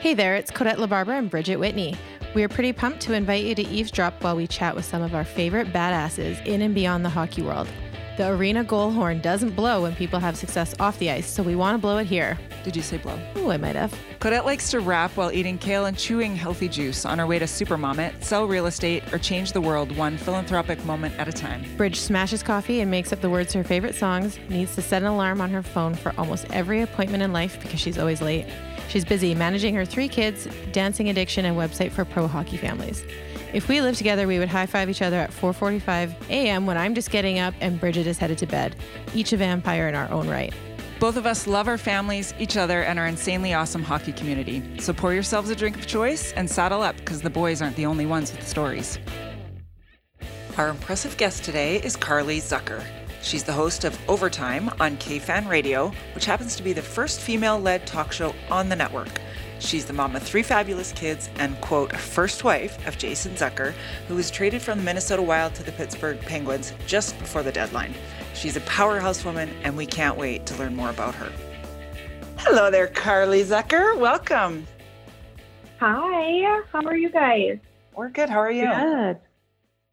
Hey there, it's Codette LaBarbera and Bridget Whitney. We are pretty pumped to invite you to eavesdrop while we chat with some of our favorite badasses in and beyond the hockey world. The arena goal horn doesn't blow when people have success off the ice, so we want to blow it here. Did you say blow? Oh, I might have. Codette likes to rap while eating kale and chewing healthy juice on her way to Supermom sell real estate, or change the world one philanthropic moment at a time. Bridge smashes coffee and makes up the words to her favorite songs, needs to set an alarm on her phone for almost every appointment in life because she's always late. She's busy managing her three kids, dancing addiction, and website for pro hockey families. If we lived together, we would high five each other at 4:45 a.m. when I'm just getting up and Bridget is headed to bed, each a vampire in our own right. Both of us love our families, each other, and our insanely awesome hockey community. So pour yourselves a drink of choice and saddle up because the boys aren't the only ones with stories. Our impressive guest today is Carly Zucker. She's the host of Overtime on KFan Radio, which happens to be the first female led talk show on the network. She's the mom of three fabulous kids and, quote, first wife of Jason Zucker, who was traded from the Minnesota Wild to the Pittsburgh Penguins just before the deadline. She's a powerhouse woman, and we can't wait to learn more about her. Hello there, Carly Zucker. Welcome. Hi, how are you guys? We're good. How are you? Good.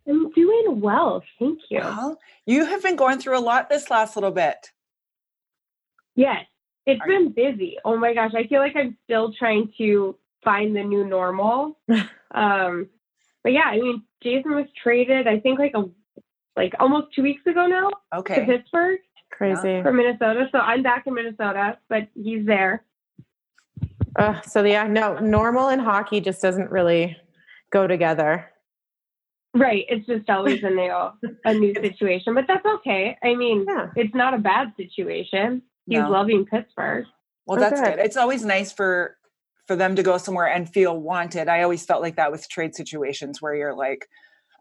I'm doing well. Thank you. Well, you have been going through a lot this last little bit. Yes. It's Are been busy. Oh my gosh, I feel like I'm still trying to find the new normal. um, but yeah, I mean, Jason was traded. I think like a like almost two weeks ago now Okay. to Pittsburgh Crazy. from Minnesota. So I'm back in Minnesota, but he's there. Uh, so yeah, no, normal and hockey just doesn't really go together. Right. It's just always a new a new situation, but that's okay. I mean, Yeah. it's not a bad situation. He's No. loving Pittsburgh. Well, Oh, that's good. good. It's always nice for for them to go somewhere and feel wanted. I always felt like that with trade situations where you're like,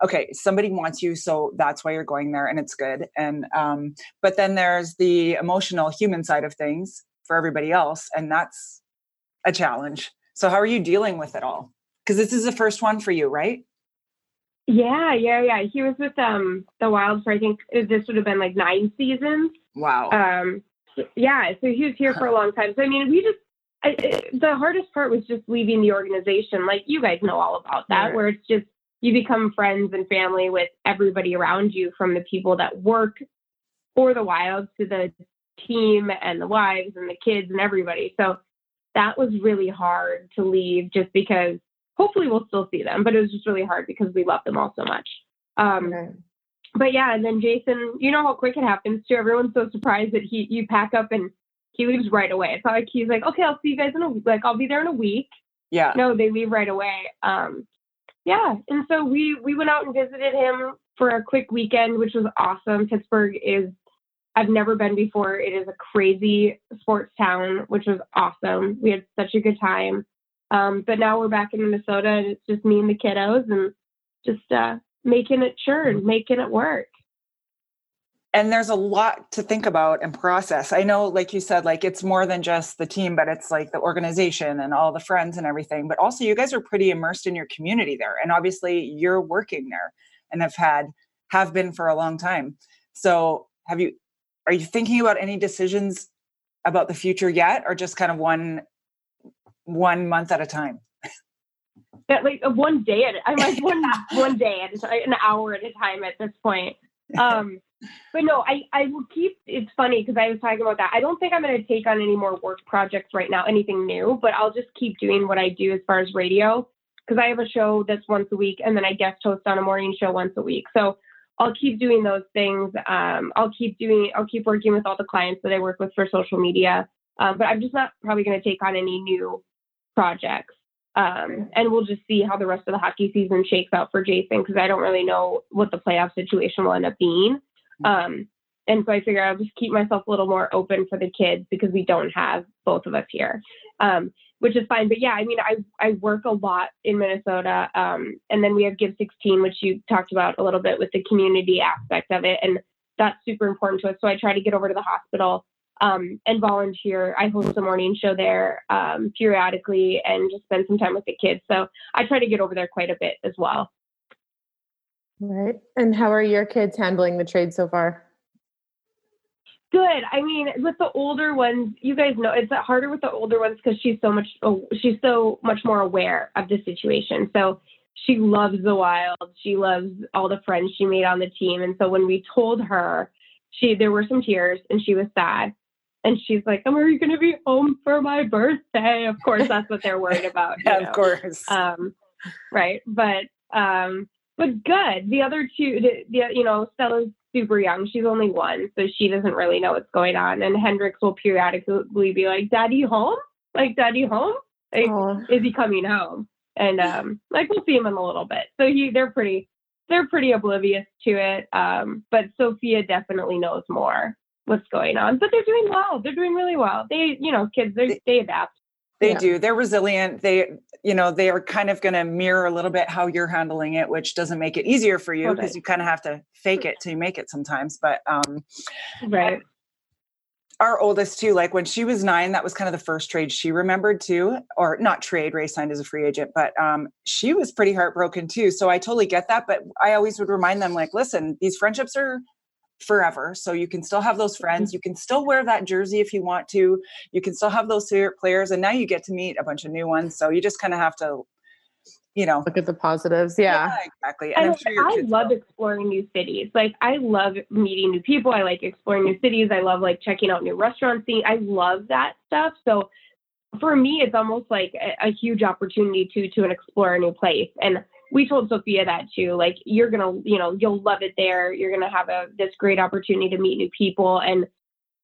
okay, somebody wants you, so that's why you're going there, and it's good. And um, but then there's the emotional, human side of things for everybody else, and that's a challenge. So how are you dealing with it all? Because this is the first one for you, right? Yeah, yeah, yeah. He was with um the Wild for I think this would have been like nine seasons. Wow. Um, yeah, so he was here for a long time. So I mean, we just I, I- the hardest part was just leaving the organization. Like you guys know all about that, Right. where it's just you become friends and family with everybody around you, from the people that work for the Wild to the team and the wives and the kids and everybody. So that was really hard to leave, just because hopefully we'll still see them, but it was just really hard because we love them all so much. Um, but yeah, and then Jason, you know how quick it happens too. Everyone's so surprised that he you pack up and he leaves right away. It's not like he's like, okay, I'll see you guys in a week. like I'll be there in a week. yeah. No, they leave right away. Um, yeah, and so we we went out and visited him for a quick weekend, which was awesome. Pittsburgh is I've never been before. It is a crazy sports town, which was awesome. We had such a good time. Um, but now we're back in Minnesota, and it's just me and the kiddos, and just uh, making it churn, making it work. and there's a lot to think about and process. I know, like you said, like it's more than just the team, but it's like the organization and all the friends and everything. But also, you guys are pretty immersed in your community there, and obviously, you're working there and have had have been for a long time. So, have you? Are you thinking about any decisions about the future yet, or just kind of one one month at a time? That, like uh, one day at I'm like one one day at an hour at a time at this point. Um, but no, I I will keep. It's funny because I was talking about that. I don't think I'm going to take on any more work projects right now, anything new. But I'll just keep doing what I do as far as radio because I have a show that's once a week, and then I guest host on a morning show once a week. So I'll keep doing those things. Um, I'll keep doing. I'll keep working with all the clients that I work with for social media. Um, but I'm just not probably going to take on any new projects. Um, and we'll just see how the rest of the hockey season shakes out for Jason because I don't really know what the playoff situation will end up being. Um, and so I figure I'll just keep myself a little more open for the kids because we don't have both of us here, um, which is fine. But yeah, I mean, I, I work a lot in Minnesota. Um, and then we have Give 16, which you talked about a little bit with the community aspect of it. And that's super important to us. So I try to get over to the hospital um, and volunteer. I host a morning show there um, periodically and just spend some time with the kids. So I try to get over there quite a bit as well. Right. And how are your kids handling the trade so far? good. I mean, with the older ones, you guys know it's harder with the older ones because she's so much oh, she's so much more aware of the situation. So she loves the wild. She loves all the friends she made on the team. And so when we told her, she there were some tears and she was sad. And she's like, "Am are you going to be home for my birthday?" Of course, that's what they're worried about. yeah, know? of course. Um, right, but um, but good. The other two, the, the you know, Stella's super young. She's only one, so she doesn't really know what's going on. And Hendrix will periodically be like, "Daddy home? Like, Daddy home? Like, is he coming home?" And um, like we'll see him in a little bit. So he, they're pretty, they're pretty oblivious to it. Um, but Sophia definitely knows more what's going on. But they're doing well. They're doing really well. They, you know, kids, they they adapt. They yeah. do. They're resilient. They, you know, they are kind of going to mirror a little bit how you're handling it, which doesn't make it easier for you because okay. you kind of have to fake it to make it sometimes. But um, right. Our oldest too, like when she was nine, that was kind of the first trade she remembered too, or not trade. Ray signed as a free agent, but um, she was pretty heartbroken too. So I totally get that. But I always would remind them, like, listen, these friendships are forever. So you can still have those friends. Mm-hmm. You can still wear that jersey if you want to. You can still have those favorite players. And now you get to meet a bunch of new ones. So you just kind of have to, you know, look at the positives. Yeah, yeah exactly. And, sure I love will. exploring new cities. Like I love meeting new people. I like exploring new cities. I love like checking out new restaurants. I love that stuff. So for me, it's almost like a, a huge opportunity to to explore a new place. And we told Sophia that too. Like you're gonna, you know, you'll love it there. You're gonna have a this great opportunity to meet new people. And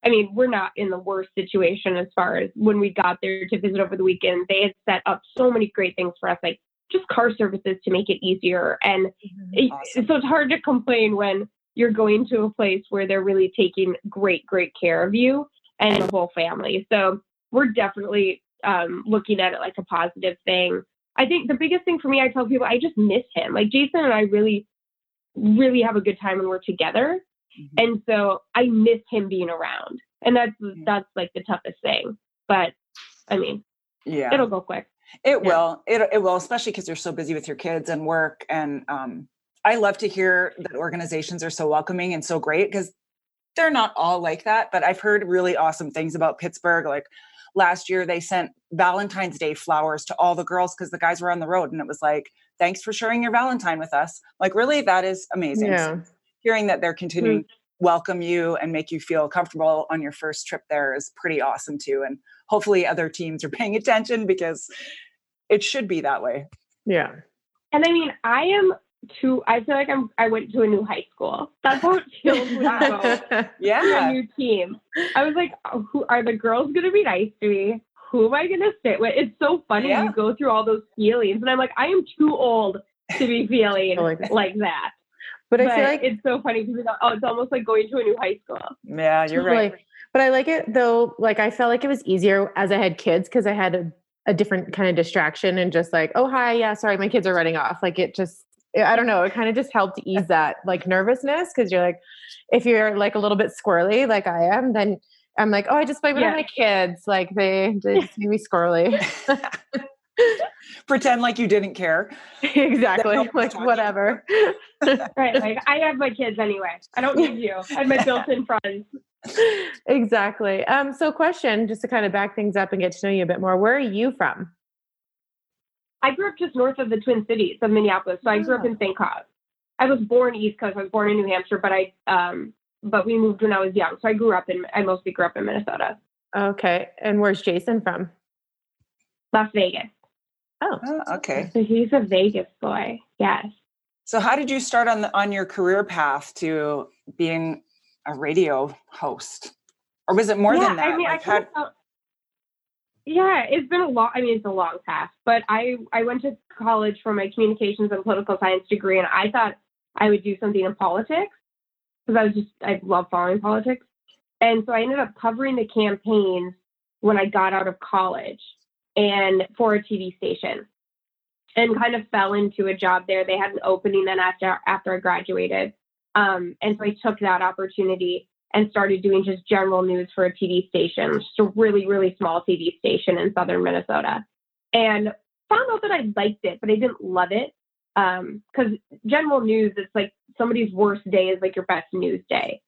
I mean, we're not in the worst situation as far as when we got there to visit over the weekend. They had set up so many great things for us, like just car services to make it easier. And mm-hmm. awesome. it, so it's hard to complain when you're going to a place where they're really taking great, great care of you and the whole family. So we're definitely um, looking at it like a positive thing. I think the biggest thing for me, I tell people, I just miss him. Like Jason and I really, really have a good time when we're together. Mm-hmm. And so I miss him being around. And that's mm-hmm. that's like the toughest thing. But I mean, yeah, it'll go quick. It yeah. will. It it will, especially because you're so busy with your kids and work. And um, I love to hear that organizations are so welcoming and so great because they're not all like that. But I've heard really awesome things about Pittsburgh. Like last year they sent Valentine's Day flowers to all the girls because the guys were on the road and it was like, thanks for sharing your Valentine with us. Like, really, that is amazing. Yeah. So hearing that they're continuing mm-hmm. welcome you and make you feel comfortable on your first trip there is pretty awesome too. And hopefully other teams are paying attention because it should be that way. Yeah. And I mean, I am to I feel like I'm I went to a new high school. That's how it feels when you yeah. a new team. I was like, oh, who are the girls gonna be nice to me? Who am I gonna sit with? It's so funny yeah. you go through all those feelings. And I'm like, I am too old to be feeling oh like, like that. But, but, I feel like it's so funny because oh, it's almost like going to a new high school. Yeah, you're right. but I like it though. Like I felt like it was easier as I had kids because I had a, a different kind of distraction and just like, oh hi, yeah, sorry, my kids are running off. Like it just I don't know, it kind of just helped ease that like nervousness because you're like, if you're like a little bit squirrely like I am, then I'm like, oh, I just blame with yeah. my kids. Like they, they just made me squirrely. Pretend like you didn't care. exactly. Like whatever. right. Like I have my kids anyway. I don't need you. I have my built-in friends. exactly. Um, so question, just to kind of back things up and get to know you a bit more, where are you from? I grew up just north of the Twin Cities of Minneapolis. So I grew up in St. Cloud. I was born East Coast. I was born in New Hampshire, but I um but we moved when I was young. So I grew up in I mostly grew up in Minnesota. Okay. And where's Jason from? Las Vegas. Oh, oh okay. So he's a Vegas boy. Yes. So how did you start on the on your career path to being a radio host? Or was it more yeah, than that? I mean, like I had, yeah, it's been a long. I mean, it's a long path. But I I went to college for my communications and political science degree, and I thought I would do something in politics because I was just I love following politics, and so I ended up covering the campaigns when I got out of college and for a TV station, and kind of fell into a job there. They had an opening then after after I graduated, um, and so I took that opportunity and started doing just general news for a TV station, just a really, really small TV station in southern Minnesota. And found out that I liked it, but I didn't love it. Because um, general news, it's like somebody's worst day is like your best news day.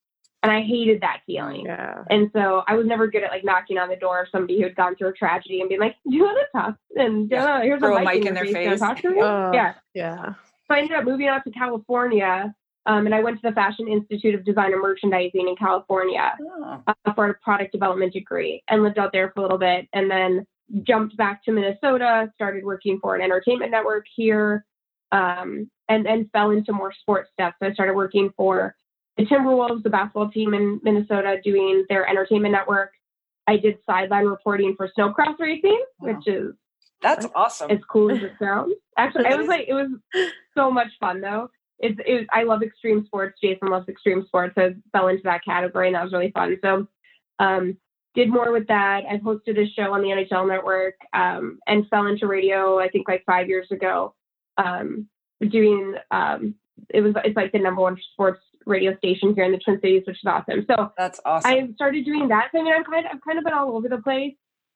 And I hated that feeling. Yeah. And so I was never good at like knocking on the door of somebody who had gone through a tragedy and being like, "Do you want to talk?" And Yeah. here's Throw a a mic in, in their face. Face. Talk to you? Uh, yeah. Yeah. So I ended up moving out to California, um, and I went to the Fashion Institute of Design and Merchandising in California Oh, uh, for a product development degree, and lived out there for a little bit, and then jumped back to Minnesota, started working for an entertainment network here, um, and then fell into more sports stuff. So I started working for the Timberwolves, the basketball team in Minnesota, doing their entertainment network. I did sideline reporting for snowcross racing, Wow. which is that's awesome. as cool as it sounds. Actually, it was like it was so much fun though. It's it I love extreme sports. Jason loves extreme sports, I fell into that category, and that was really fun. So, um, did more with that. I hosted a show on the NHL Network, um, and fell into radio. I think like five years ago, um, doing um, it was it's like the number one sports radio station here in the Twin Cities, which is awesome. So That's awesome. I started doing that. So, I mean, I'm kind of, I've kind of been all over the place,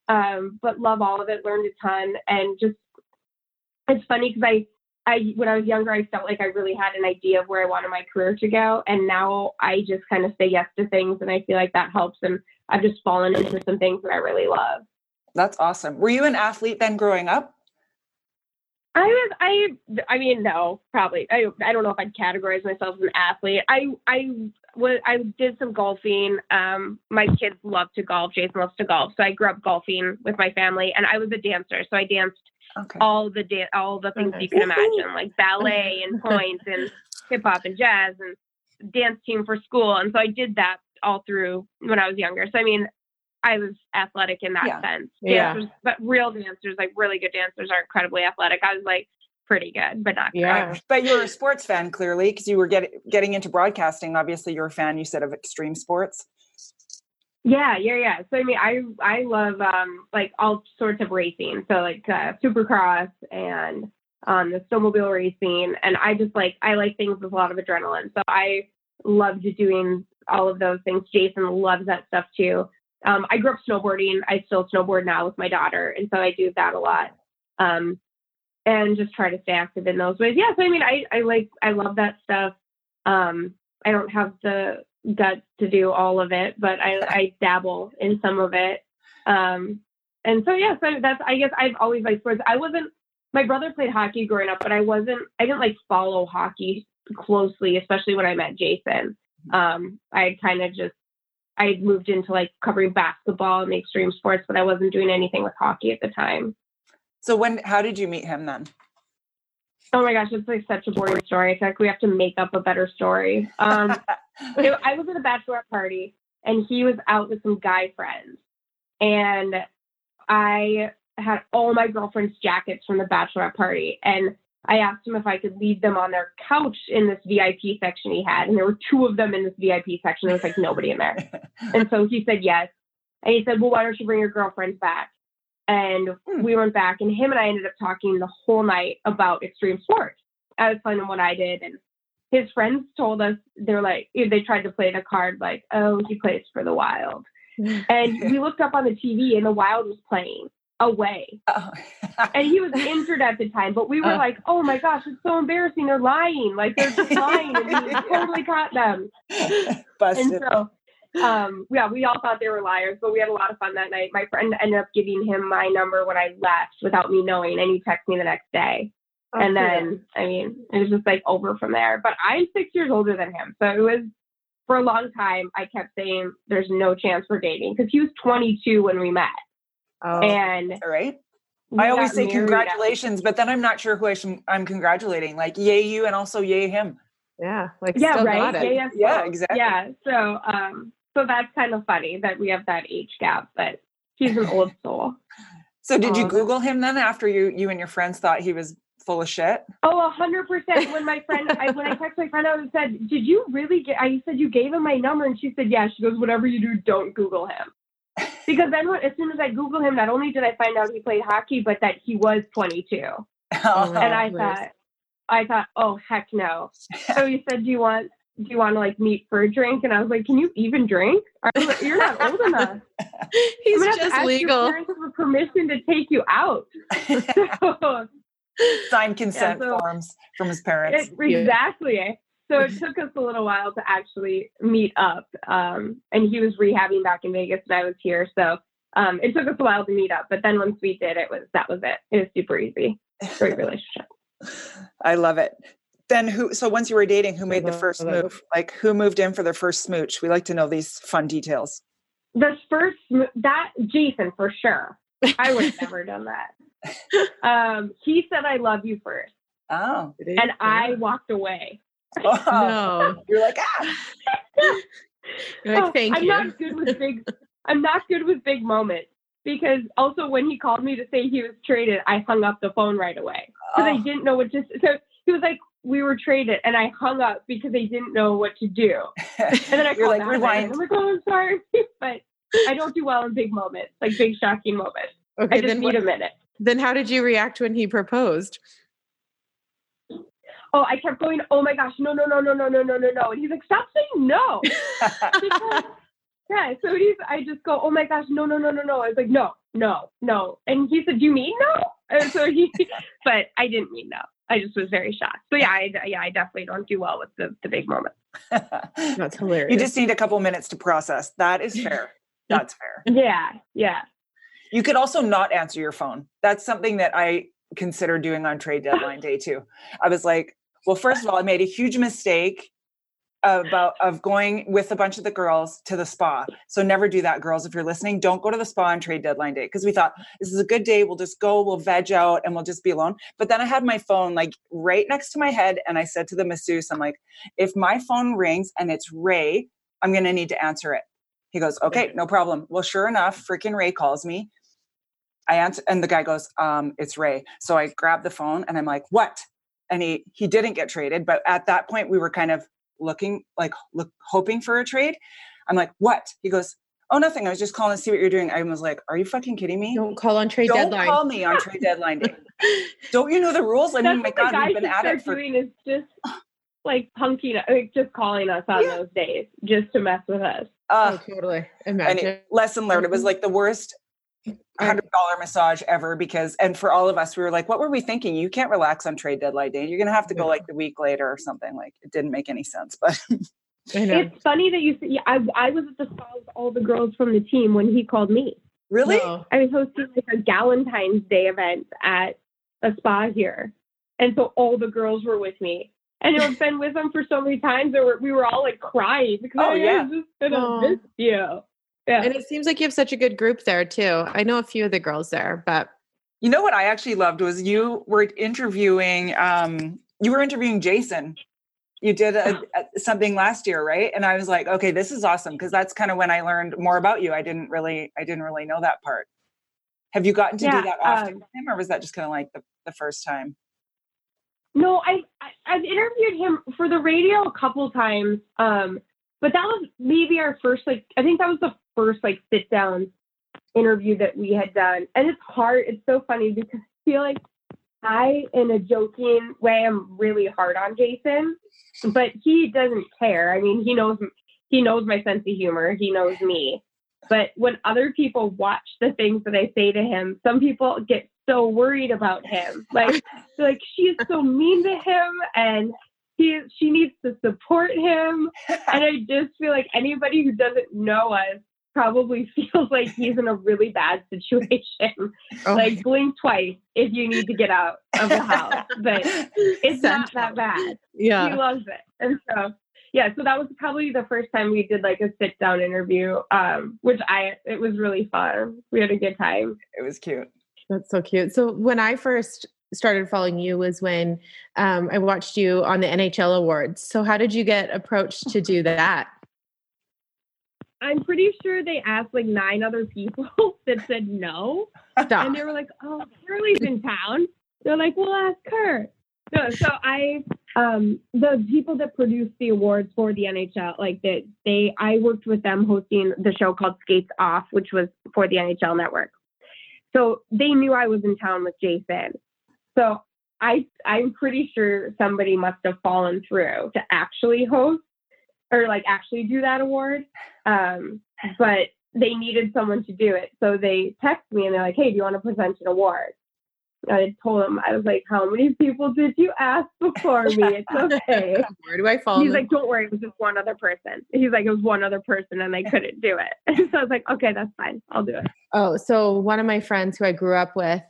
um, but love all of it. Learned a ton, and just it's funny because I, I when I was younger, I felt like I really had an idea of where I wanted my career to go, and now I just kind of say yes to things, and I feel like that helps. And I've just fallen into some things that I really love. That's awesome. Were you an athlete then growing up? I was I I mean no probably I I don't know if I'd categorize myself as an athlete. I I was I did some golfing. Um, my kids love to golf. Jason loves to golf, so I grew up golfing with my family, and I was a dancer. So I danced Okay. all the da- all the things you can mm-hmm. imagine, like ballet and points and hip hop and jazz and dance team for school. And so I did that all through when I was younger. So I mean, I was athletic in that Yeah. sense. Yeah. But real dancers, like really good dancers, are incredibly athletic. I was like pretty good, but not great. Yeah. But you're a sports fan clearly because you were getting getting into broadcasting. Obviously, you're a fan. You said of extreme sports. Yeah, yeah, yeah. So I mean, I I love um like all sorts of racing. So like uh, supercross and um the snowmobile racing, and I just like I like things with a lot of adrenaline. So I loved doing all of those things. Jason loves that stuff too. Um, I grew up snowboarding. I still snowboard now with my daughter, and so I do that a lot. Um, and just try to stay active in those ways. Yeah. So I mean, I I like I love that stuff. Um, I don't have the guts to do all of it, but I, I dabble in some of it. Um, and so yeah, so that's I guess I've always liked sports. I wasn't my brother played hockey growing up, but I wasn't I didn't like follow hockey closely, especially when I met Jason. Um, I kind of just I moved into like covering basketball and the extreme sports, but I wasn't doing anything with hockey at the time. So when? How did you meet him then? Oh my gosh, it's like such a boring story. I feel like we have to make up a better story. Um, it- I was at a bachelorette party and he was out with some guy friends. And I had all my girlfriend's jackets from the bachelorette party. And I asked him if I could leave them on their couch in this VIP section he had. And there were two of them in this VIP section. There was like nobody in there. And so he said yes. And he said, Well, why don't you bring your girlfriends back? And Hmm. we went back, and him and I ended up talking the whole night about extreme sports. I was telling him what I did, and his friends told us they're like they tried to play the card like, oh, he plays for the Wild, and we looked up on the TV, and the Wild was playing away, Oh. and he was injured at the time. But we were Uh. like, oh my gosh, it's so embarrassing. They're lying, like they're just lying, and we totally caught them. And Busted. so, um, yeah, we all thought they were liars, but we had a lot of fun that night. My friend ended up giving him my number when I left without me knowing, and he texted me the next day. Oh, and cool. then, I mean, it was just like over from there. But I'm six years older than him, so it was for a long time. I kept saying there's no chance for dating because he was 22 when we met, Oh, and All right. I always say congratulations, but then I'm not sure who I should, I'm congratulating. Like yay you and also yay him. yeah. Like Yeah, still right. Yeah, yeah, Yeah, exactly. Yeah, so um, so that's kind of funny that we have that age gap, but he's an old soul. So did you that's- Google him then after you you and your friends thought he was full of shit? Oh, a hundred percent. When my friend, I, when I texted my friend out and said, "Did you really get?" I said, "You gave him my number," and she said, "Yeah." She goes, "Whatever you do, don't Google him." Because then, when, as soon as I Google him, not only did I find out he played hockey, but that he was 22, Oh, and I thought, I thought, oh heck no. So he said, "Do you want?" Do you want to like meet for a drink? And I was like, "Can you even drink? Are you- You're not old enough. He's I'm gonna have to just ask Your legal. parents for permission to take you out." So, Signed consent so- forms from his parents. It, exactly. so it took us a little while to actually meet up. Um, and he was rehabbing back in Vegas, and I was here, so um, it took us a while to meet up. But then once we did, it was that was it. It was super easy. Great relationship. I love it. Then who? So once you were dating, who made the first move? Like who moved in for their first smooch? We like to know these fun details. The first that Jason for sure. I would have never done that. Um, he said, "I love you first. Oh, and I walked away. Oh, no, you're like ah. you're like, thank I'm you. I'm not good with big. I'm not good with big moments because also when he called me to say he was traded, I hung up the phone right away because oh. I didn't know what to. So he was like, "We were traded," and I hung up because I didn't know what to do. And then I called like, rewind. I'm like, "Oh, I'm sorry," but I don't do well in big moments, like big shocking moments. Okay, I just need what, a minute. Then how did you react when he proposed? Oh, I kept going, oh my gosh, no, no, no, no, no, no, no, no, no. And he's like, stop saying no. yeah, so he's I just go, oh my gosh, no, no, no, no, no. I was like, no, no, no. And he said, do you mean no? And so he but I didn't mean no. I just was very shocked. So yeah, I, yeah, I definitely don't do well with the, the big moments. That's hilarious. You just need a couple minutes to process. That is fair. That's fair. Yeah, yeah. You could also not answer your phone. That's something that I consider doing on trade deadline day too. I was like, well, first of all, I made a huge mistake about of going with a bunch of the girls to the spa. So never do that, girls. If you're listening, don't go to the spa on trade deadline day because we thought this is a good day. We'll just go, we'll veg out, and we'll just be alone. But then I had my phone like right next to my head, and I said to the masseuse, "I'm like, if my phone rings and it's Ray, I'm gonna need to answer it." He goes, "Okay, no problem." Well, sure enough, freaking Ray calls me. I answer, and the guy goes, um, "It's Ray." So I grab the phone and I'm like, "What?" And he he didn't get traded, but at that point we were kind of looking like look hoping for a trade. I'm like, "What?" He goes, "Oh, nothing. I was just calling to see what you're doing." I was like, "Are you fucking kidding me?" Don't call on trade Don't deadline. Don't call me on trade deadline day. Don't you know the rules? I mean, my God, we've been at it for. Doing is just like punking, like just calling us on yeah. those days just to mess with us. Uh, oh, totally. Imagine. lesson learned. It was mm-hmm. like the worst hundred dollar massage ever because and for all of us we were like what were we thinking? You can't relax on trade deadline day. You're gonna have to go like the week later or something. Like it didn't make any sense but it's funny that you see I, I was at the spa with all the girls from the team when he called me. Really? No. i was hosting like a galentine's day event at a spa here. And so all the girls were with me. And I've been with them for so many times that we were all like crying because oh, I yeah. just gonna miss you. Yeah. And it seems like you have such a good group there too. I know a few of the girls there, but you know what I actually loved was you were interviewing um you were interviewing Jason. You did a, a, something last year, right? And I was like, okay, this is awesome because that's kind of when I learned more about you. I didn't really I didn't really know that part. Have you gotten to yeah, do that often um, with him or was that just kind of like the, the first time? No, I, I have interviewed him for the radio a couple times. Um, but that was maybe our first like I think that was the first like sit down interview that we had done. And it's hard. It's so funny because I feel like I, in a joking way, am really hard on Jason, but he doesn't care. I mean, he knows he knows my sense of humor. He knows me. But when other people watch the things that I say to him, some people get so worried about him. Like, like she's so mean to him, and he she needs to support him. And I just feel like anybody who doesn't know us probably feels like he's in a really bad situation. Oh like blink twice if you need to get out of the house. But it's not that bad. Yeah. He loves it. And so yeah, so that was probably the first time we did like a sit down interview, um, which I it was really fun. We had a good time. It was cute. That's so cute. So when I first started following you was when um, I watched you on the NHL awards. So how did you get approached to do that? I'm pretty sure they asked like nine other people that said no. Stop. And they were like, oh, Carly's in town. They're like, we'll ask her. No, so I, um, the people that produced the awards for the NHL, like that, they, I worked with them hosting the show called Skates Off, which was for the NHL Network. So they knew I was in town with Jason. So I, I'm pretty sure somebody must have fallen through to actually host or like actually do that award. Um, but they needed someone to do it. So they text me and they're like, hey, do you want to present an award? I told him, I was like, how many people did you ask before me? It's okay. Where do I fall? He's like, don't worry, it was just one other person. He's like, it was one other person and they couldn't do it. so I was like, okay, that's fine. I'll do it. Oh, so one of my friends who I grew up with,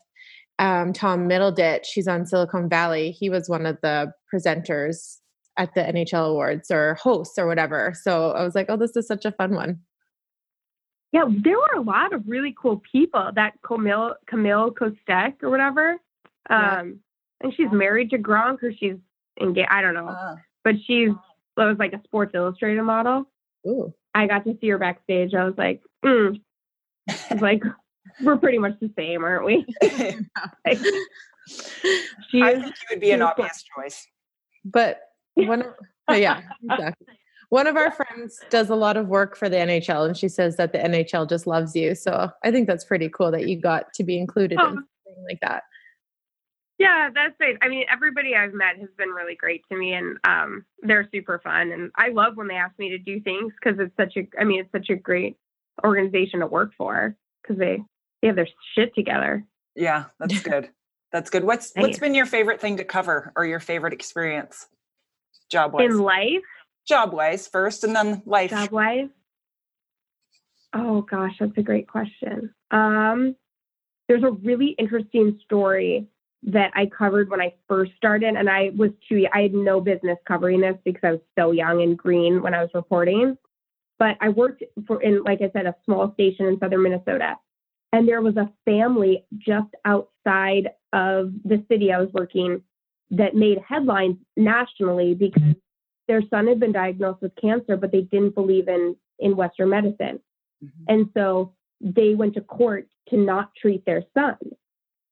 um, Tom Middleditch, he's on Silicon Valley. He was one of the presenters at the NHL awards or hosts or whatever. So I was like, oh, this is such a fun one. Yeah, there were a lot of really cool people. That Camille Camille Kostek or whatever. Um, yeah. and she's married to Gronk or she's engaged. I don't know, uh, but she's was like a Sports Illustrated model. Ooh. I got to see her backstage. I was like, mm. I was like, we're pretty much the same, aren't we? like, she I think you would be an obvious choice. But one of, yeah, exactly. One of our friends does a lot of work for the NHL, and she says that the NHL just loves you. So I think that's pretty cool that you got to be included oh. in something like that. Yeah, that's great. I mean, everybody I've met has been really great to me, and um, they're super fun. And I love when they ask me to do things because it's such a, I mean, it's such a great organization to work for because they they have their shit together. Yeah, that's good. That's good. What's what's been your favorite thing to cover or your favorite experience, job wise? In life, job wise first, and then life. Job wise. Oh gosh, that's a great question. Um, there's a really interesting story that I covered when I first started, and I was too. I had no business covering this because I was so young and green when I was reporting. But I worked for in, like I said, a small station in southern Minnesota, and there was a family just outside of the city I was working that made headlines nationally because their son had been diagnosed with cancer, but they didn't believe in in Western medicine, mm-hmm. and so they went to court to not treat their son.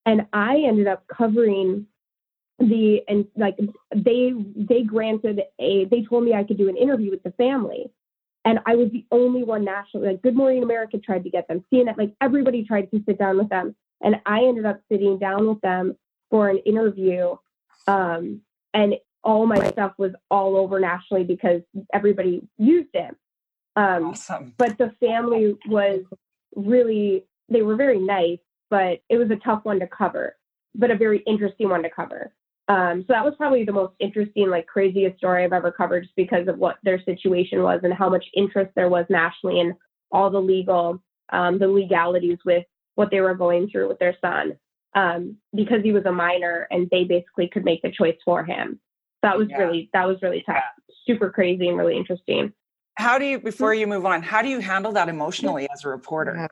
And I ended up covering the and like they they granted a they told me I could do an interview with the family. And I was the only one nationally. Like Good Morning America tried to get them, CNN, like everybody tried to sit down with them. And I ended up sitting down with them for an interview. Um, and all my stuff was all over nationally because everybody used it. Um, awesome. But the family was really, they were very nice, but it was a tough one to cover, but a very interesting one to cover. Um, so that was probably the most interesting, like craziest story I've ever covered just because of what their situation was and how much interest there was nationally and all the legal, um, the legalities with what they were going through with their son. Um, because he was a minor and they basically could make the choice for him. That was yeah. really that was really tough. Super crazy and really interesting. How do you before you move on how do you handle that emotionally as a reporter?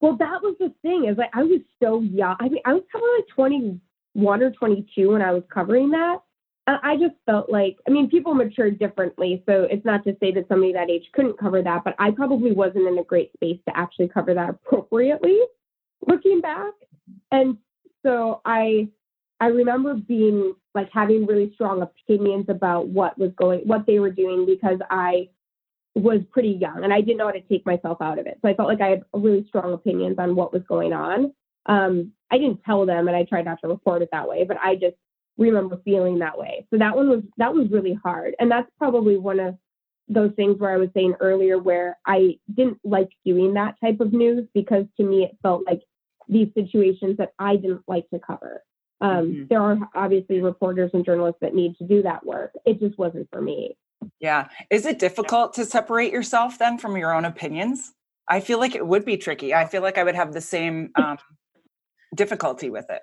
Well that was the thing is like i was so young i mean i was probably like 21 or 22 when i was covering that. And i just felt like i mean people mature differently so it's not to say that somebody that age couldn't cover that but i probably wasn't in a great space to actually cover that appropriately looking back and so i I remember being like having really strong opinions about what was going, what they were doing because I was pretty young and I didn't know how to take myself out of it. So I felt like I had really strong opinions on what was going on. Um, I didn't tell them and I tried not to report it that way, but I just remember feeling that way. So that one was, that was really hard. And that's probably one of those things where I was saying earlier where I didn't like doing that type of news because to me it felt like these situations that I didn't like to cover. Um, mm-hmm. There are obviously reporters and journalists that need to do that work. It just wasn't for me. Yeah. Is it difficult to separate yourself then from your own opinions? I feel like it would be tricky. I feel like I would have the same um, difficulty with it.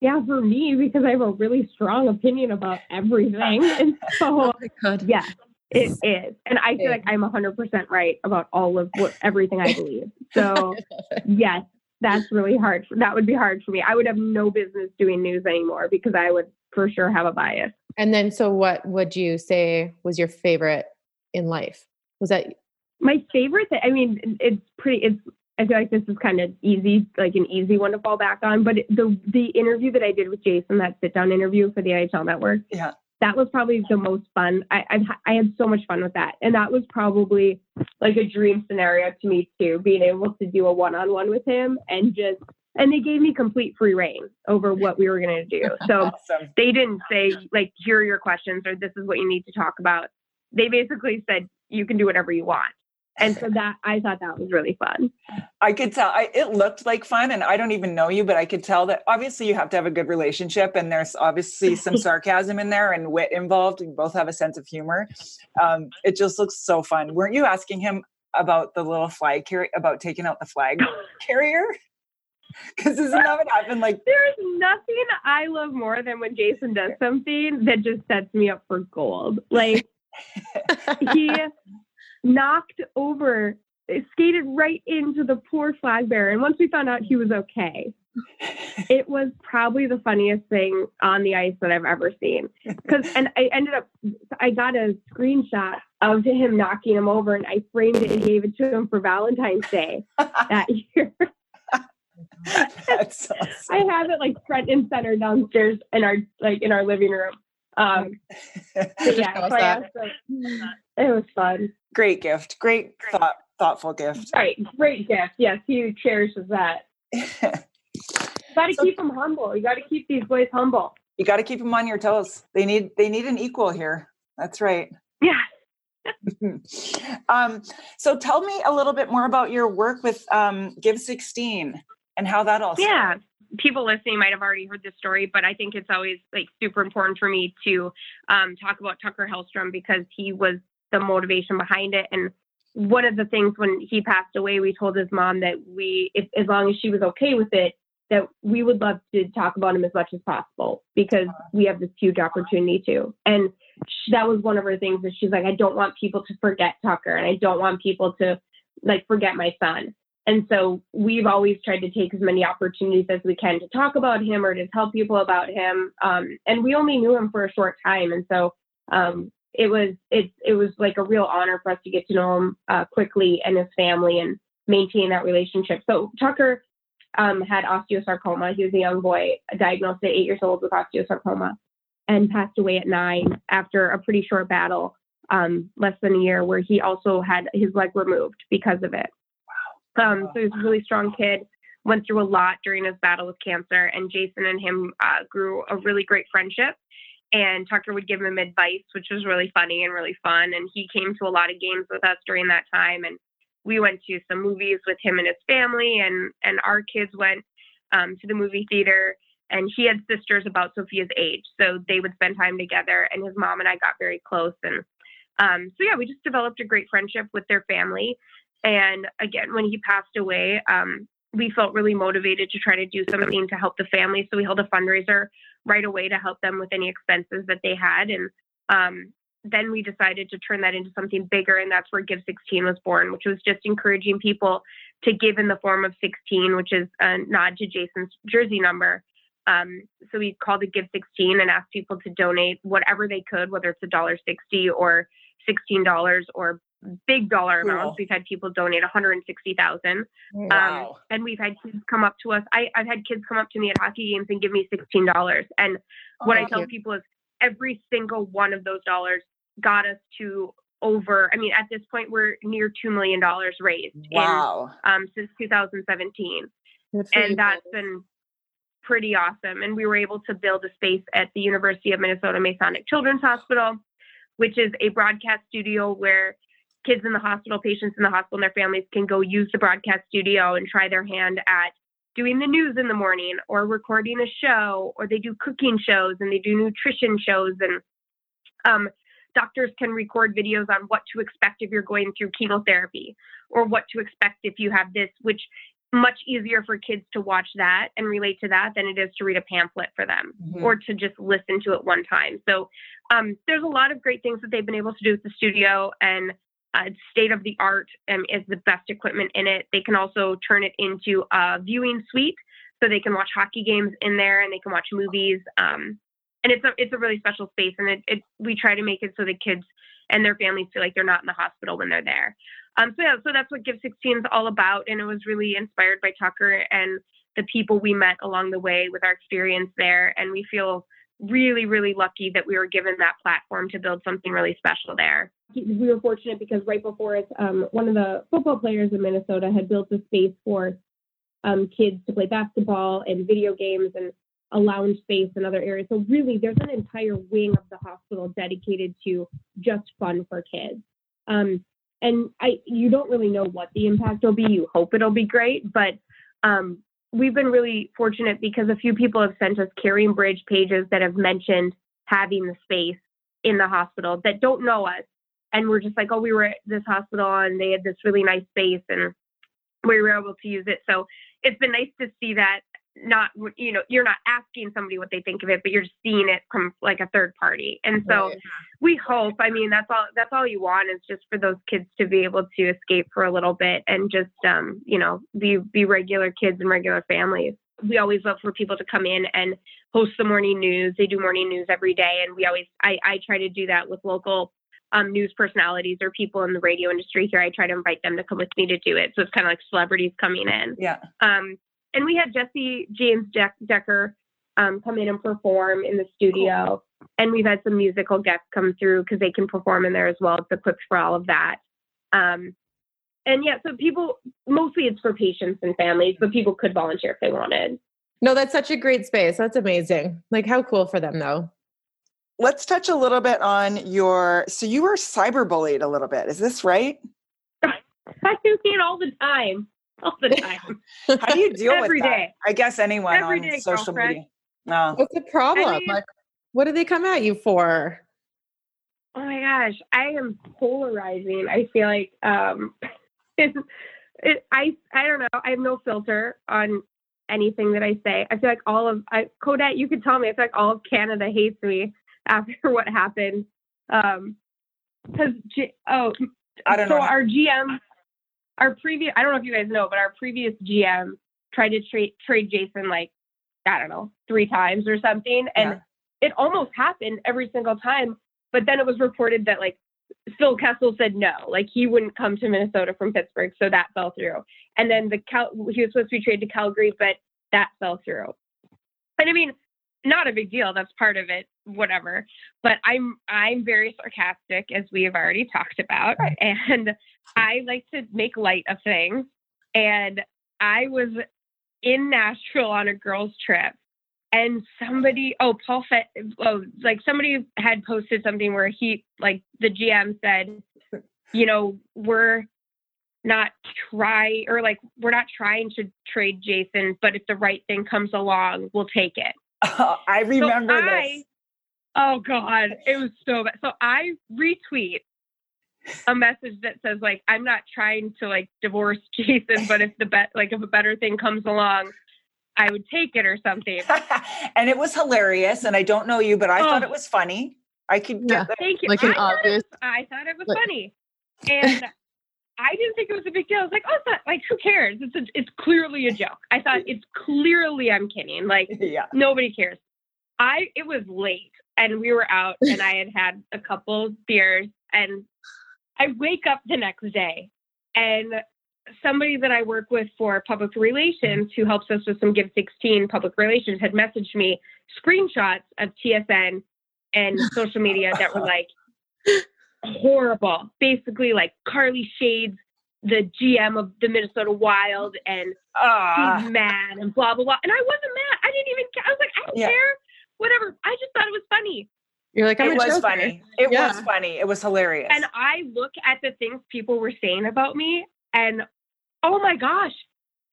Yeah, for me, because I have a really strong opinion about everything. And so, oh yeah, it is. And I feel like I'm 100% right about all of what everything I believe. So, yes, that's really hard. That would be hard for me. I would have no business doing news anymore because I would for sure have a bias. And then, so what would you say was your favorite in life? Was that my favorite? Thing, I mean, it's pretty. It's. I feel like this is kind of easy, like an easy one to fall back on. But the the interview that I did with Jason, that sit down interview for the NHL Network, yeah, that was probably the most fun. I I've, I had so much fun with that, and that was probably like a dream scenario to me too, being able to do a one on one with him and just and they gave me complete free reign over what we were going to do. So awesome. they didn't say like here are your questions or this is what you need to talk about. They basically said you can do whatever you want. And so that I thought that was really fun. I could tell I, it looked like fun and I don't even know you, but I could tell that obviously you have to have a good relationship and there's obviously some sarcasm in there and wit involved. You both have a sense of humor. Um, it just looks so fun. Weren't you asking him about the little flag carrier, about taking out the flag carrier? Because isn't that what happened? Like there's nothing I love more than when Jason does something that just sets me up for gold. Like he knocked over, skated right into the poor flag bearer. And once we found out he was okay, it was probably the funniest thing on the ice that I've ever seen. Because and I ended up I got a screenshot of him knocking him over and I framed it and gave it to him for Valentine's Day that year. That's awesome. I have it like front and center downstairs in our like in our living room. Um, yeah, so asked, it was fun. Great gift. Great thought, thoughtful gift. Right. Great gift. Yes, he cherishes that. you got to so, keep them humble. You got to keep these boys humble. You got to keep them on your toes. They need they need an equal here. That's right. Yeah. um, so tell me a little bit more about your work with um, Give 16 and how that all started. Yeah people listening might have already heard this story, but I think it's always like super important for me to um, talk about Tucker Hellstrom because he was the motivation behind it. And one of the things when he passed away, we told his mom that we, if, as long as she was okay with it, that we would love to talk about him as much as possible because we have this huge opportunity to. And she, that was one of her things that she's like, I don't want people to forget Tucker and I don't want people to like forget my son. And so we've always tried to take as many opportunities as we can to talk about him or to tell people about him. Um, and we only knew him for a short time. And so um, it was it it was like a real honor for us to get to know him uh, quickly and his family and maintain that relationship. So Tucker um, had osteosarcoma. He was a young boy diagnosed at eight years old with osteosarcoma and passed away at nine after a pretty short battle, um, less than a year, where he also had his leg removed because of it. Wow. Um, so he was a really strong kid. Went through a lot during his battle with cancer, and Jason and him uh, grew a really great friendship and Tucker would give him advice, which was really funny and really fun. And he came to a lot of games with us during that time, and we went to some movies with him and his family, and and our kids went um, to the movie theater. And he had sisters about Sophia's age, so they would spend time together. And his mom and I got very close, and um, so yeah, we just developed a great friendship with their family. And again, when he passed away, um, we felt really motivated to try to do something to help the family. So we held a fundraiser right away to help them with any expenses that they had. And um, then we decided to turn that into something bigger. And that's where Give 16 was born, which was just encouraging people to give in the form of 16, which is a nod to Jason's jersey number. Um, so we called it Give 16 and asked people to donate whatever they could, whether it's a dollar sixty or $16 or big dollar cool. amounts. We've had people donate 160,000. Wow. Um, and we've had kids come up to us. I, have had kids come up to me at hockey games and give me $16. And oh, what I tell you. people is every single one of those dollars got us to over, I mean, at this point, we're near $2 million raised wow. In, um, since 2017. That's and that's been pretty awesome. And we were able to build a space at the University of Minnesota Masonic Children's Hospital, which is a broadcast studio where kids in the hospital, patients in the hospital, and their families can go use the broadcast studio and try their hand at doing the news in the morning or recording a show, or they do cooking shows and they do nutrition shows. And um, doctors can record videos on what to expect if you're going through chemotherapy or what to expect if you have this, which much easier for kids to watch that and relate to that than it is to read a pamphlet for them mm-hmm. or to just listen to it one time. So um, there's a lot of great things that they've been able to do with the studio, and uh, state of the art um, is the best equipment in it. They can also turn it into a viewing suite, so they can watch hockey games in there and they can watch movies. Um, and it's a it's a really special space, and it, it we try to make it so the kids and their families feel like they're not in the hospital when they're there. Um, so yeah, so that's what Give 16 is all about, and it was really inspired by Tucker and the people we met along the way with our experience there, and we feel really really lucky that we were given that platform to build something really special there we were fortunate because right before us, um, one of the football players in Minnesota had built a space for um, kids to play basketball and video games and a lounge space and other areas. So really, there's an entire wing of the hospital dedicated to just fun for kids. Um, and I you don't really know what the impact will be. You hope it'll be great, but um, we've been really fortunate because a few people have sent us CaringBridge pages that have mentioned having the space in the hospital that don't know us. And we're just like, oh, we were at this hospital and they had this really nice space and we were able to use it. So it's been nice to see that not you know you're not asking somebody what they think of it but you're just seeing it from like a third party and so right. we hope i mean that's all that's all you want is just for those kids to be able to escape for a little bit and just um you know be be regular kids and regular families we always love for people to come in and host the morning news they do morning news every day and we always i i try to do that with local um, news personalities or people in the radio industry here. I try to invite them to come with me to do it. So it's kind of like celebrities coming in. Yeah. Um, and we had Jessie James Decker um, come in and perform in the studio. Cool. And we've had some musical guests come through because they can perform in there as well. It's equipped for all of that. Um, and yeah, so people mostly it's for patients and families, but people could volunteer if they wanted. No, that's such a great space. That's amazing. Like how cool for them though. Let's touch a little bit on your so you were cyberbullied a little bit. Is this right? I do see it all the time all the time. How do you deal Every with that? day. I guess anyone Every on day, social girlfriend. media. No. What's the problem? I mean- like, what do they come at you for? Oh my gosh, I am polarizing. I feel like um, it, it, I I don't know. I have no filter on anything that I say. I feel like all of I, Kodette, you could tell me. I feel like all of Canada hates me after what happened. Um, because oh, I don't so know. our GM, our previous I don't know if you guys know, but our previous GM tried to trade trade Jason like I don't know three times or something, and it almost happened every single time. But then it was reported that like Phil Kessel said no, like he wouldn't come to Minnesota from Pittsburgh, so that fell through. And then the Cal- he was supposed to be traded to Calgary, but that fell through. And I mean, not a big deal. That's part of it, whatever. But I'm I'm very sarcastic, as we have already talked about, Right. and I like to make light of things. And I was in Nashville on a girls' trip, and somebody, oh, Paul, Fe- oh, like somebody had posted something where he, like the GM said, you know, we're not try or like we're not trying to trade Jason, but if the right thing comes along, we'll take it. I remember so this. I, oh God, it was so bad. So I retweet a message that says like I'm not trying to like divorce Jason, but if the bet like if a better thing comes along, I would take it or something. and it was hilarious. And I don't know you, but I thought Oh. it was funny. I could Yeah. get. Thank you. Like an I thought was- I thought it was like- funny, and I didn't think it was a big deal. I was like, oh, it's not like who cares? It's a, it's clearly a joke. I thought it's clearly I'm kidding. Like Yeah. nobody cares. I it was late and we were out and I had had a couple beers and I wake up the next day and somebody that I work with for public relations who helps us with some Give 16 public relations had messaged me screenshots of TSN and social media that were like horrible. Basically like Carly Shades, the GM of the Minnesota Wild and Ah, he's mad and blah blah blah. And I wasn't mad. I didn't even. Care. I was like, I don't Yeah. care. Whatever. I just thought it was funny. You're like, I'm it a was joker. funny. It was funny. It was hilarious. And I look at the things people were saying about me, and oh my gosh,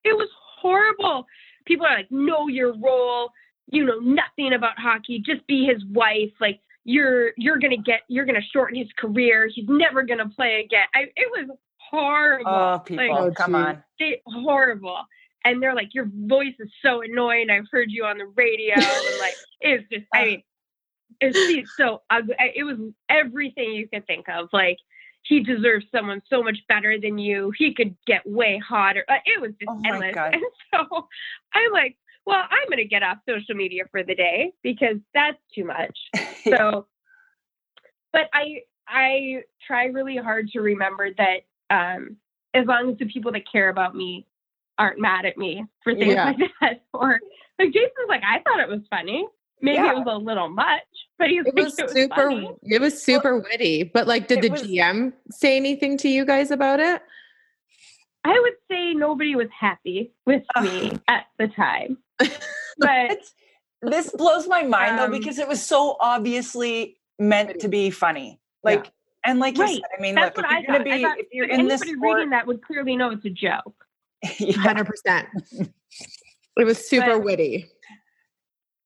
it was horrible. People are like, know your role. You know nothing about hockey. Just be his wife. Like you're you're gonna get you're gonna shorten his career. He's never gonna play again. I, it was horrible. oh, people, Oh, come gee. on. they horrible. And they're like, your voice is so annoying. I've heard you on the radio. And like, it's just, I mean, it's she's so ugly. It was everything you could think of. Like, he deserves someone so much better than you. He could get way hotter. It was just Oh endless. God. And so I'm like, well, I'm going to get off social media for the day because that's too much. So, but I I try really hard to remember that um, as long as the people that care about me aren't mad at me for things Yeah. like that, or like Jason's like, I thought it was funny. Maybe Yeah. it was a little much, but he was It like, was it was super. funny. It was super witty. But like, did the was- GM say anything to you guys about it? I would say nobody was happy with me at the time, but this blows my mind though Um, because it was so obviously meant to be funny. Like, And like you Right. said, I mean, That's look, what if I you're going to be, thought if you're in this anybody sport, reading that would clearly know it's a joke. yeah. Hundred percent. It was super But- witty.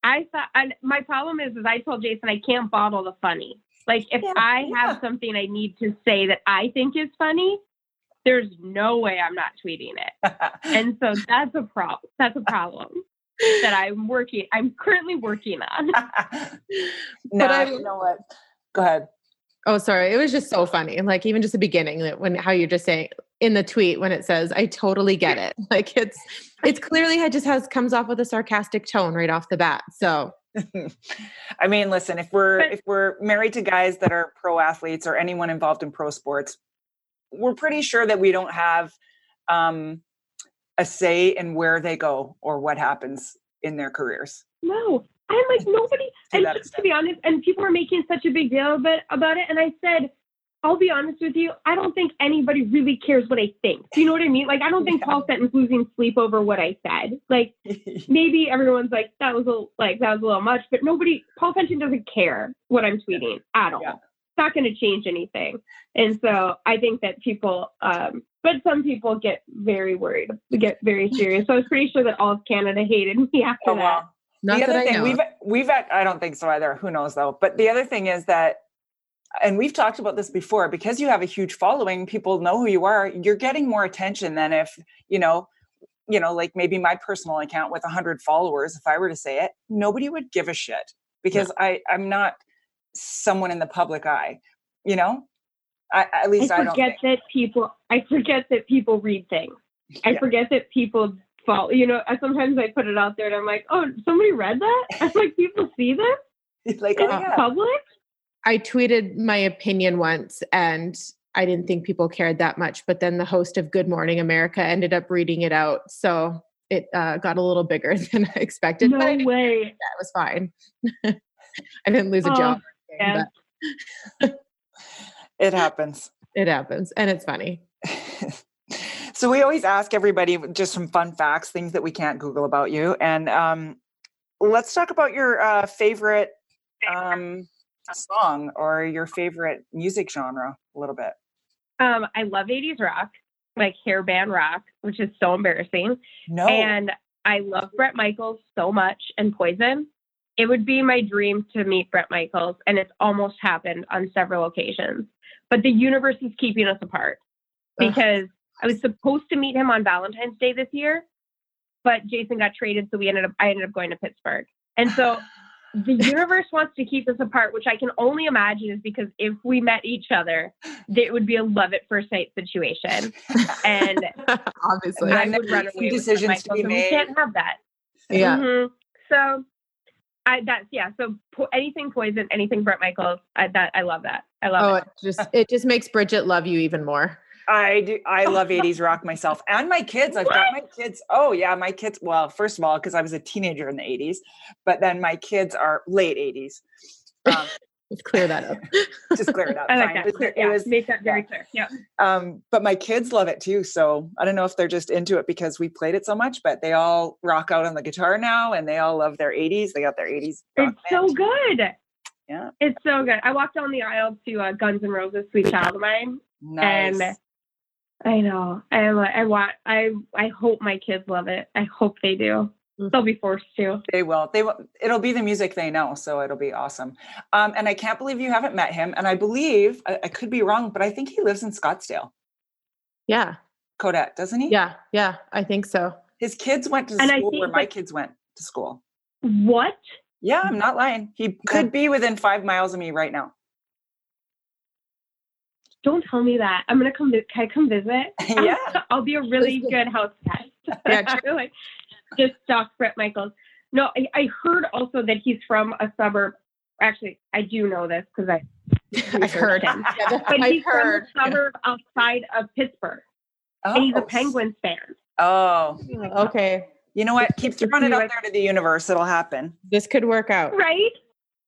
I thought, and my problem is, is I told Jason I can't bottle the funny. Like if Yeah, I yeah. have something I need to say that I think is funny, there's no way I'm not tweeting it. And so that's a problem. That's a problem that I'm working. I'm currently working on. no, I- you know what? Go ahead. Oh, sorry. It was just so funny. Like even just the beginning that when how you're just saying in the tweet when it says, I totally get it. Like it's it's clearly it just has comes off with a sarcastic tone right off the bat. So I mean, listen, if we're But- if we're married to guys that are pro athletes or anyone involved in pro sports, we're pretty sure that we don't have um, a say in where they go or what happens in their careers. No, I'm like nobody. To and that to be honest, and people are making such a big deal about about it. And I said, I'll be honest with you, I don't think anybody really cares what I think. Do you know what I mean? Like, I don't think Yeah. Paul Fenton's losing sleep over what I said. Like, maybe everyone's like, that was a like that was a little much, but nobody. Paul Fenton doesn't care what I'm tweeting at all. Yeah. It's not going to change anything. And so I think that people, um, but some people get very worried, get very serious. So I was pretty sure that all of Canada hated me after oh that. wow. not the that other I thing know. we've we've I don't think so either. Who knows though? But the other thing is that and we've talked about this before because you have a huge following, people know who you are, you're getting more attention than if, you know, you know, like maybe my personal account with 100 followers if I were to say it, nobody would give a shit because I I'm not someone in the public eye, you know? I, at least I, I don't forget that people. I forget that people read things. I Yeah. forget that people follow. You know, I- sometimes I put it out there and I'm like, oh, somebody read that. I'm like, people see this like, in oh yeah. public. I tweeted my opinion once and I didn't think people cared that much, but then the host of Good Morning America ended up reading it out. So it uh, got a little bigger than I expected, No but I didn't, way. that was fine. I didn't lose a Oh, job. yeah. It happens. it happens and it's funny. so we always ask everybody just some fun facts, things that we can't Google about you. And um, let's talk about your uh, favorite um, song or your favorite music genre a little bit. Um, I love 80s rock, like hair band rock, which is so embarrassing. No. And I love Bret Michaels so much and Poison. It would be my dream to meet Bret Michaels, and it's almost happened on several occasions. But the universe is keeping us apart Ugh. because I was supposed to meet him on Valentine's Day this year, but Jason got traded, so we ended up I ended up going to Pittsburgh. And so the universe wants to keep us apart, which I can only imagine is because if we met each other, it would be a love at first sight situation. And Obviously. I then would run would be away with decisions to be Michaels, and we can't have that. yeah. Mhm. So I that's yeah. So po- anything poison, anything Bret Michaels. I that I love that. I love Oh, it. it just it just makes Bridget love you even more. I do. I love 80s rock myself and my kids. I've got my kids. Oh, yeah. My kids. Well, first of all, because I was a teenager in the 80s, but then my kids are late 80s. Um, Let's clear that up. just clear it up. I like fine. that. Clear, it yeah, was- make that very clear. Yeah. um, but my kids love it too. So I don't know if they're just into it because we played it so much, but they all rock out on the guitar now and they all love their 80s. They got their 80s. rock It's so band. good. Yeah. It's so good. I walked down the aisle to uh, Guns N' Roses, "Sweet Child o' Mine," Nice. and I know. I. I want. I. I hope my kids love it. I hope they do. Mm. They'll be forced to. They will. They will. It'll be the music they know, so it'll be awesome. Um, and I can't believe you haven't met him. And I believe I, I could be wrong, but I think he lives in Scottsdale, Yeah. Kodette, doesn't he? Yeah. Yeah. I think so. His kids went to And I school where my that- kids went to school. What? Yeah, I'm not lying. He could be within five miles of me right now. Don't tell me that. I'm gonna come. vi- Can I come visit? yeah. I'll be a really Listen. good house guest. Yeah, like, just stalk Bret Michaels. No, I, I heard also that he's from a suburb. Actually, I do know this because I. I've heard. him. Yeah, But I've he's heard. from a suburb outside of Pittsburgh, Oh, and he's a oh. Penguins fan. Oh, Okay. you know what? Keep Just throwing it see out there to the universe. It'll happen. This could work out. Right?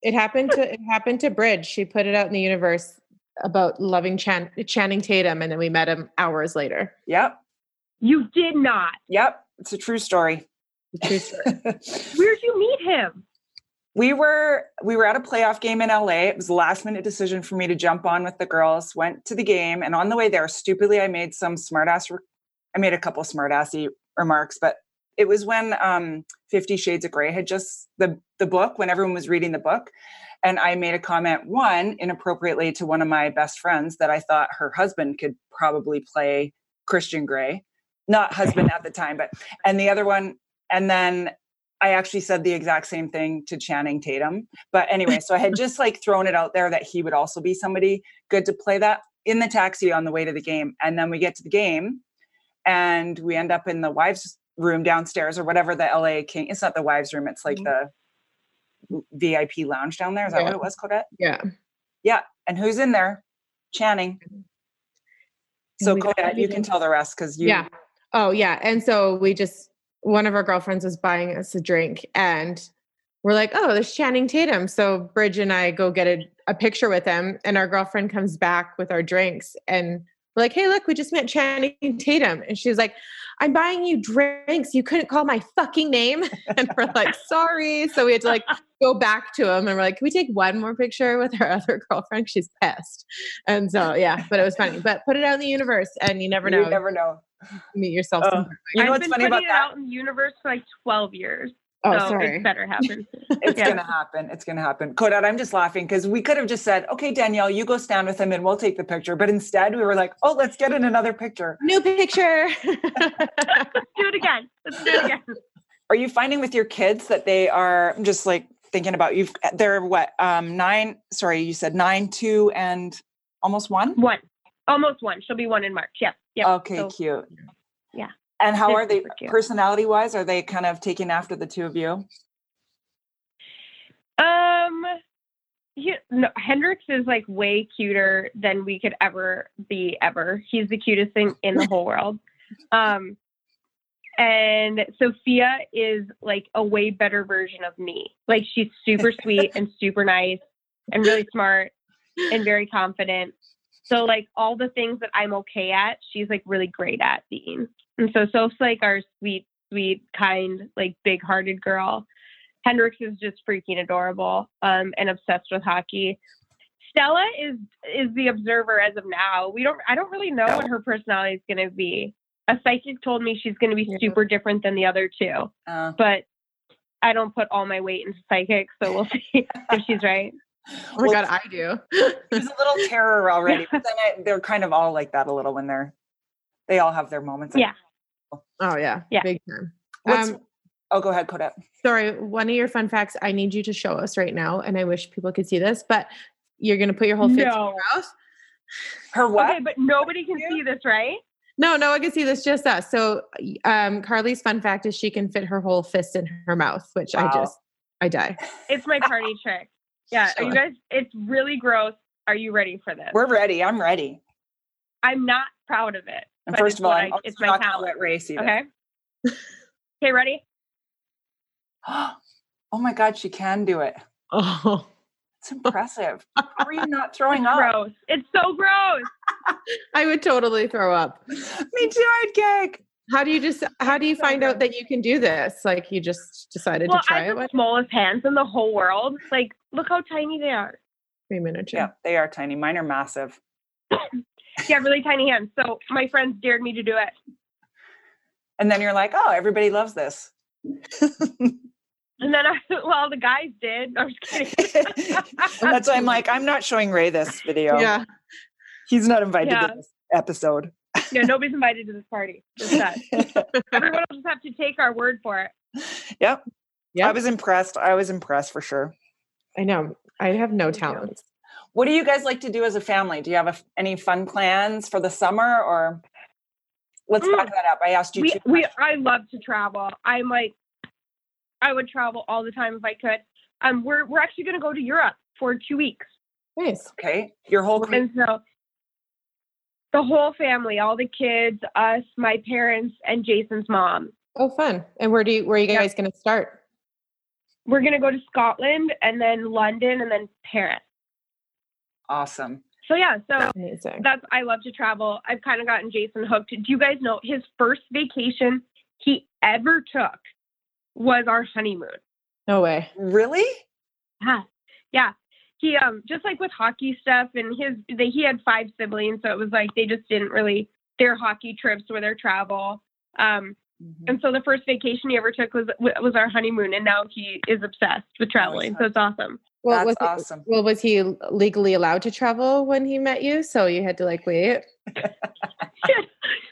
It happened to it happened to Bridge. She put it out in the universe about loving Chan, Channing Tatum, and then we met him hours later. Yep. You did not. Yep. It's a true story. True story. Where'd you meet him? we were we were at a playoff game in LA. It was a last minute decision for me to jump on with the girls. Went to the game, and on the way there, stupidly, I made some smartass. Re- I made a couple smartassy remarks, but it was when um, Fifty Shades of Grey had just the the book when everyone was reading the book, and I made a comment one inappropriately to one of my best friends that I thought her husband could probably play Christian Grey, not husband at the time, but and the other one, and then I actually said the exact same thing to Channing Tatum. But anyway, so I had just like thrown it out there that he would also be somebody good to play that in the taxi on the way to the game. And then we get to the game and we end up in the wives' room downstairs or whatever the LA King. It's not the wives' room, it's like Mhm. the VIP lounge down there. Is that Yeah. what it was, Kodette? Yeah. Yeah. And who's in there? Channing. So we Kodette, you can tell the rest because you Yeah. Oh, yeah. And so we just, one of our girlfriends was buying us a drink and we're like, oh, there's Channing Tatum. So Bridge and I go get a, a picture with him and our girlfriend comes back with our drinks and we're like, hey, look, we just met Channing Tatum. And she's like, I'm buying you drinks. You couldn't call my fucking name. And we're like, sorry. So we had to like go back to him and we're like, can we take one more picture with our other girlfriend? She's pissed. And so, yeah, but it was funny. But put it out in the universe and you never know. You never know. meet yourself Uh, somewhere. You know I've what's been funny about that? out in the universe for like 12 years. Oh, so sorry. it better happen. It's Yeah. gonna happen. It's gonna happen. Kodette, I'm just laughing because we could have just said, okay, Danielle, you go stand with him and we'll take the picture. But instead we were like, oh, let's get in another picture. New picture. Let's do it again. Let's do it again. Are you finding with your kids that they are I'm just like thinking about you've they're what um nine sorry, you said nine, two, and almost one? One. Almost one. She'll be one in March. Yep. Yep. Okay, So, cute. yeah. And how They're they personality wise? Are they kind of taking after the two of you? Um, he, no, Hendrix is like way cuter than we could ever be ever. He's the cutest thing in the whole world. Um, and Sophia is like a way better version of me. Like she's super sweet and super nice and really smart and very confident. So like all the things that I'm okay at, she's like really great at being. And so Soph's like our sweet, sweet, kind, like big-hearted girl. Hendrix is just freaking adorable um, and obsessed with hockey. Stella is is the observer as of now. We don't. I don't really know what her personality is going to be. A psychic told me she's going to be Yeah. super different than the other two, Uh, but I don't put all my weight into psychic, so we'll see if she's right. oh my Well, god, I do. There's a little terror already, but then I, they're kind of all like that a little when they're they all have their moments. Yeah. Oh yeah, Yeah. big time. Um, oh, go ahead, Kodette. sorry, one of your fun facts. I need you to show us right now, and I wish people could see this, but you're gonna put your whole fist in your mouth. Her what? Okay, but nobody can see this, right? No, no, I can see this. Just us. So, um, Carly's fun fact is she can fit her whole fist in her mouth, which I just, I die. It's my party trick. Yeah, are you guys? It's really gross. Are you ready for this? We're ready. I'm ready. I'm not proud of it. And but first of all, what I'm it's my not going to talent. let Ray see. Okay. okay, ready? oh my God, she can do it. Oh, It's impressive. How are you not throwing up? Gross. It's so gross. I would totally throw up. Me too, I'd gag. How do you just? How do you find out that you can do this? Like you just decided Well, to try I it. have What? the smallest hands in the whole world. Like, look how tiny they are. Three minutes. Yeah, they are tiny. Mine are massive. Yeah, really tiny hands. So my friends dared me to do it. And then you're like, oh, everybody loves this. And then I, well, the guys did. I'm just kidding. That's why I'm like, I'm not showing Ray this video. Yeah. He's not invited Yeah. to this episode. yeah, nobody's invited to this party. Just us. Everyone will just have to take our word for it. yep. Yeah. I was impressed. I was impressed for sure. I know. I have no too. Talent. What do you guys like to do as a family? Do you have a, any fun plans for the summer or let's Mm. back that up. I asked you we two we. I love to travel. I'm like I would travel all the time if I could. Um we're we're actually gonna go to Europe for two weeks. Nice. Okay. Your whole crew. And so the whole family, all the kids, us, my parents, and Jason's mom. Oh, fun. And where do you? Where are you Yeah. guys going to start? We're gonna go to Scotland and then London and then Paris. Awesome. So yeah, so Amazing. that's I love to travel. I've kind of gotten Jason hooked. Do you guys know his first vacation he ever took was our honeymoon? No way. Really? Yeah, yeah. He um just like with hockey stuff and his they, he had five siblings, so it was like they just didn't really their hockey trips or their travel. Um, Mhm. and so the first vacation he ever took was was our honeymoon, and now he is obsessed with traveling. So it's awesome. Well, That's was he- awesome. well, was he legally allowed to travel when he met you? So you had to like wait,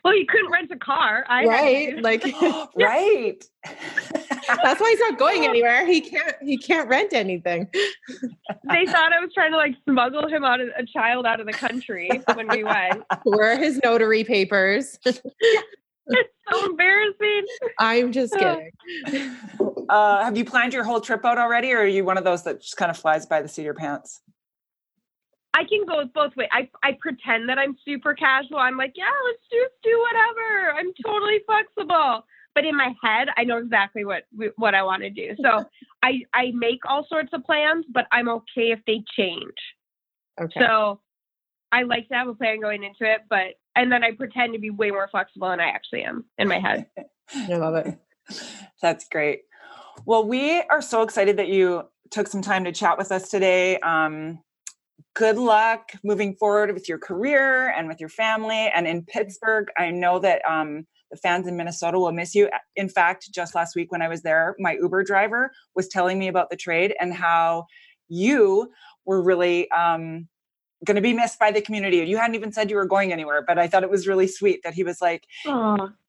well, he couldn't rent a car. I right? Like right. that's why he's not going anywhere. He can't. He can't rent anything. they thought I was trying to like smuggle him out of a child out of the country when we went. Where are his notary papers? It's so embarrassing. I'm just kidding. Uh, have you planned your whole trip out already, or are you one of those that just kind of flies by the seat of your pants? I can go both ways. I, I pretend that I'm super casual. I'm like, yeah, let's just do whatever. I'm totally flexible. But in my head, I know exactly what what I want to do. So I I make all sorts of plans, but I'm okay if they change. Okay. So I like to have a plan going into it, but and then I pretend to be way more flexible than I actually am in my head. I love it. That's great. Well, we are so excited that you took some time to chat with us today. Um, good luck moving forward with your career and with your family. And in Pittsburgh, I know that um, the fans in Minnesota will miss you. In fact, just last week when I was there, my Uber driver was telling me about the trade and how you were really um, going to be missed by the community. You hadn't even said you were going anywhere, but I thought it was really sweet that he was like,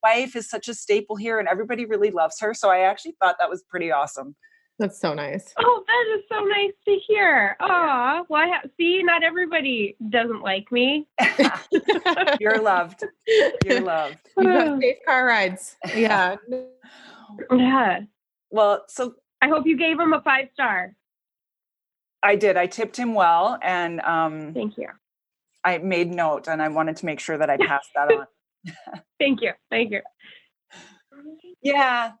wife is such a staple here and everybody really loves her. So I actually thought that was pretty awesome. That's so nice. oh, that is so nice to hear. Oh, well, I ha- see, not everybody doesn't like me. You're loved. You're loved. You got safe car rides. Yeah. Yeah. Well, so I hope you gave him a five star. I did. I tipped him well and um, Thank you. I made note and I wanted to make sure that I passed that on. Thank you. Thank you. Yeah.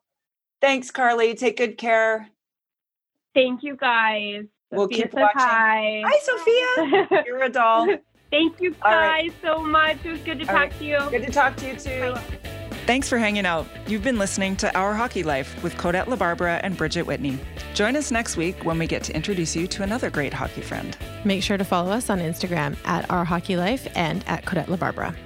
Thanks, Carly. Take good care. Thank you, guys. We'll Sophia keep watching. Hi. Hi, Sophia. You're a doll. Thank you guys right. so much. It was good to All talk right. to you. Good to talk to you too. Thanks for hanging out. You've been listening to Our Hockey Life with Kodette LaBarbera and Bridget Whitney. Join us next week when we get to introduce you to another great hockey friend. Make sure to follow us on Instagram at Our Hockey Life and at Kodette LaBarbera.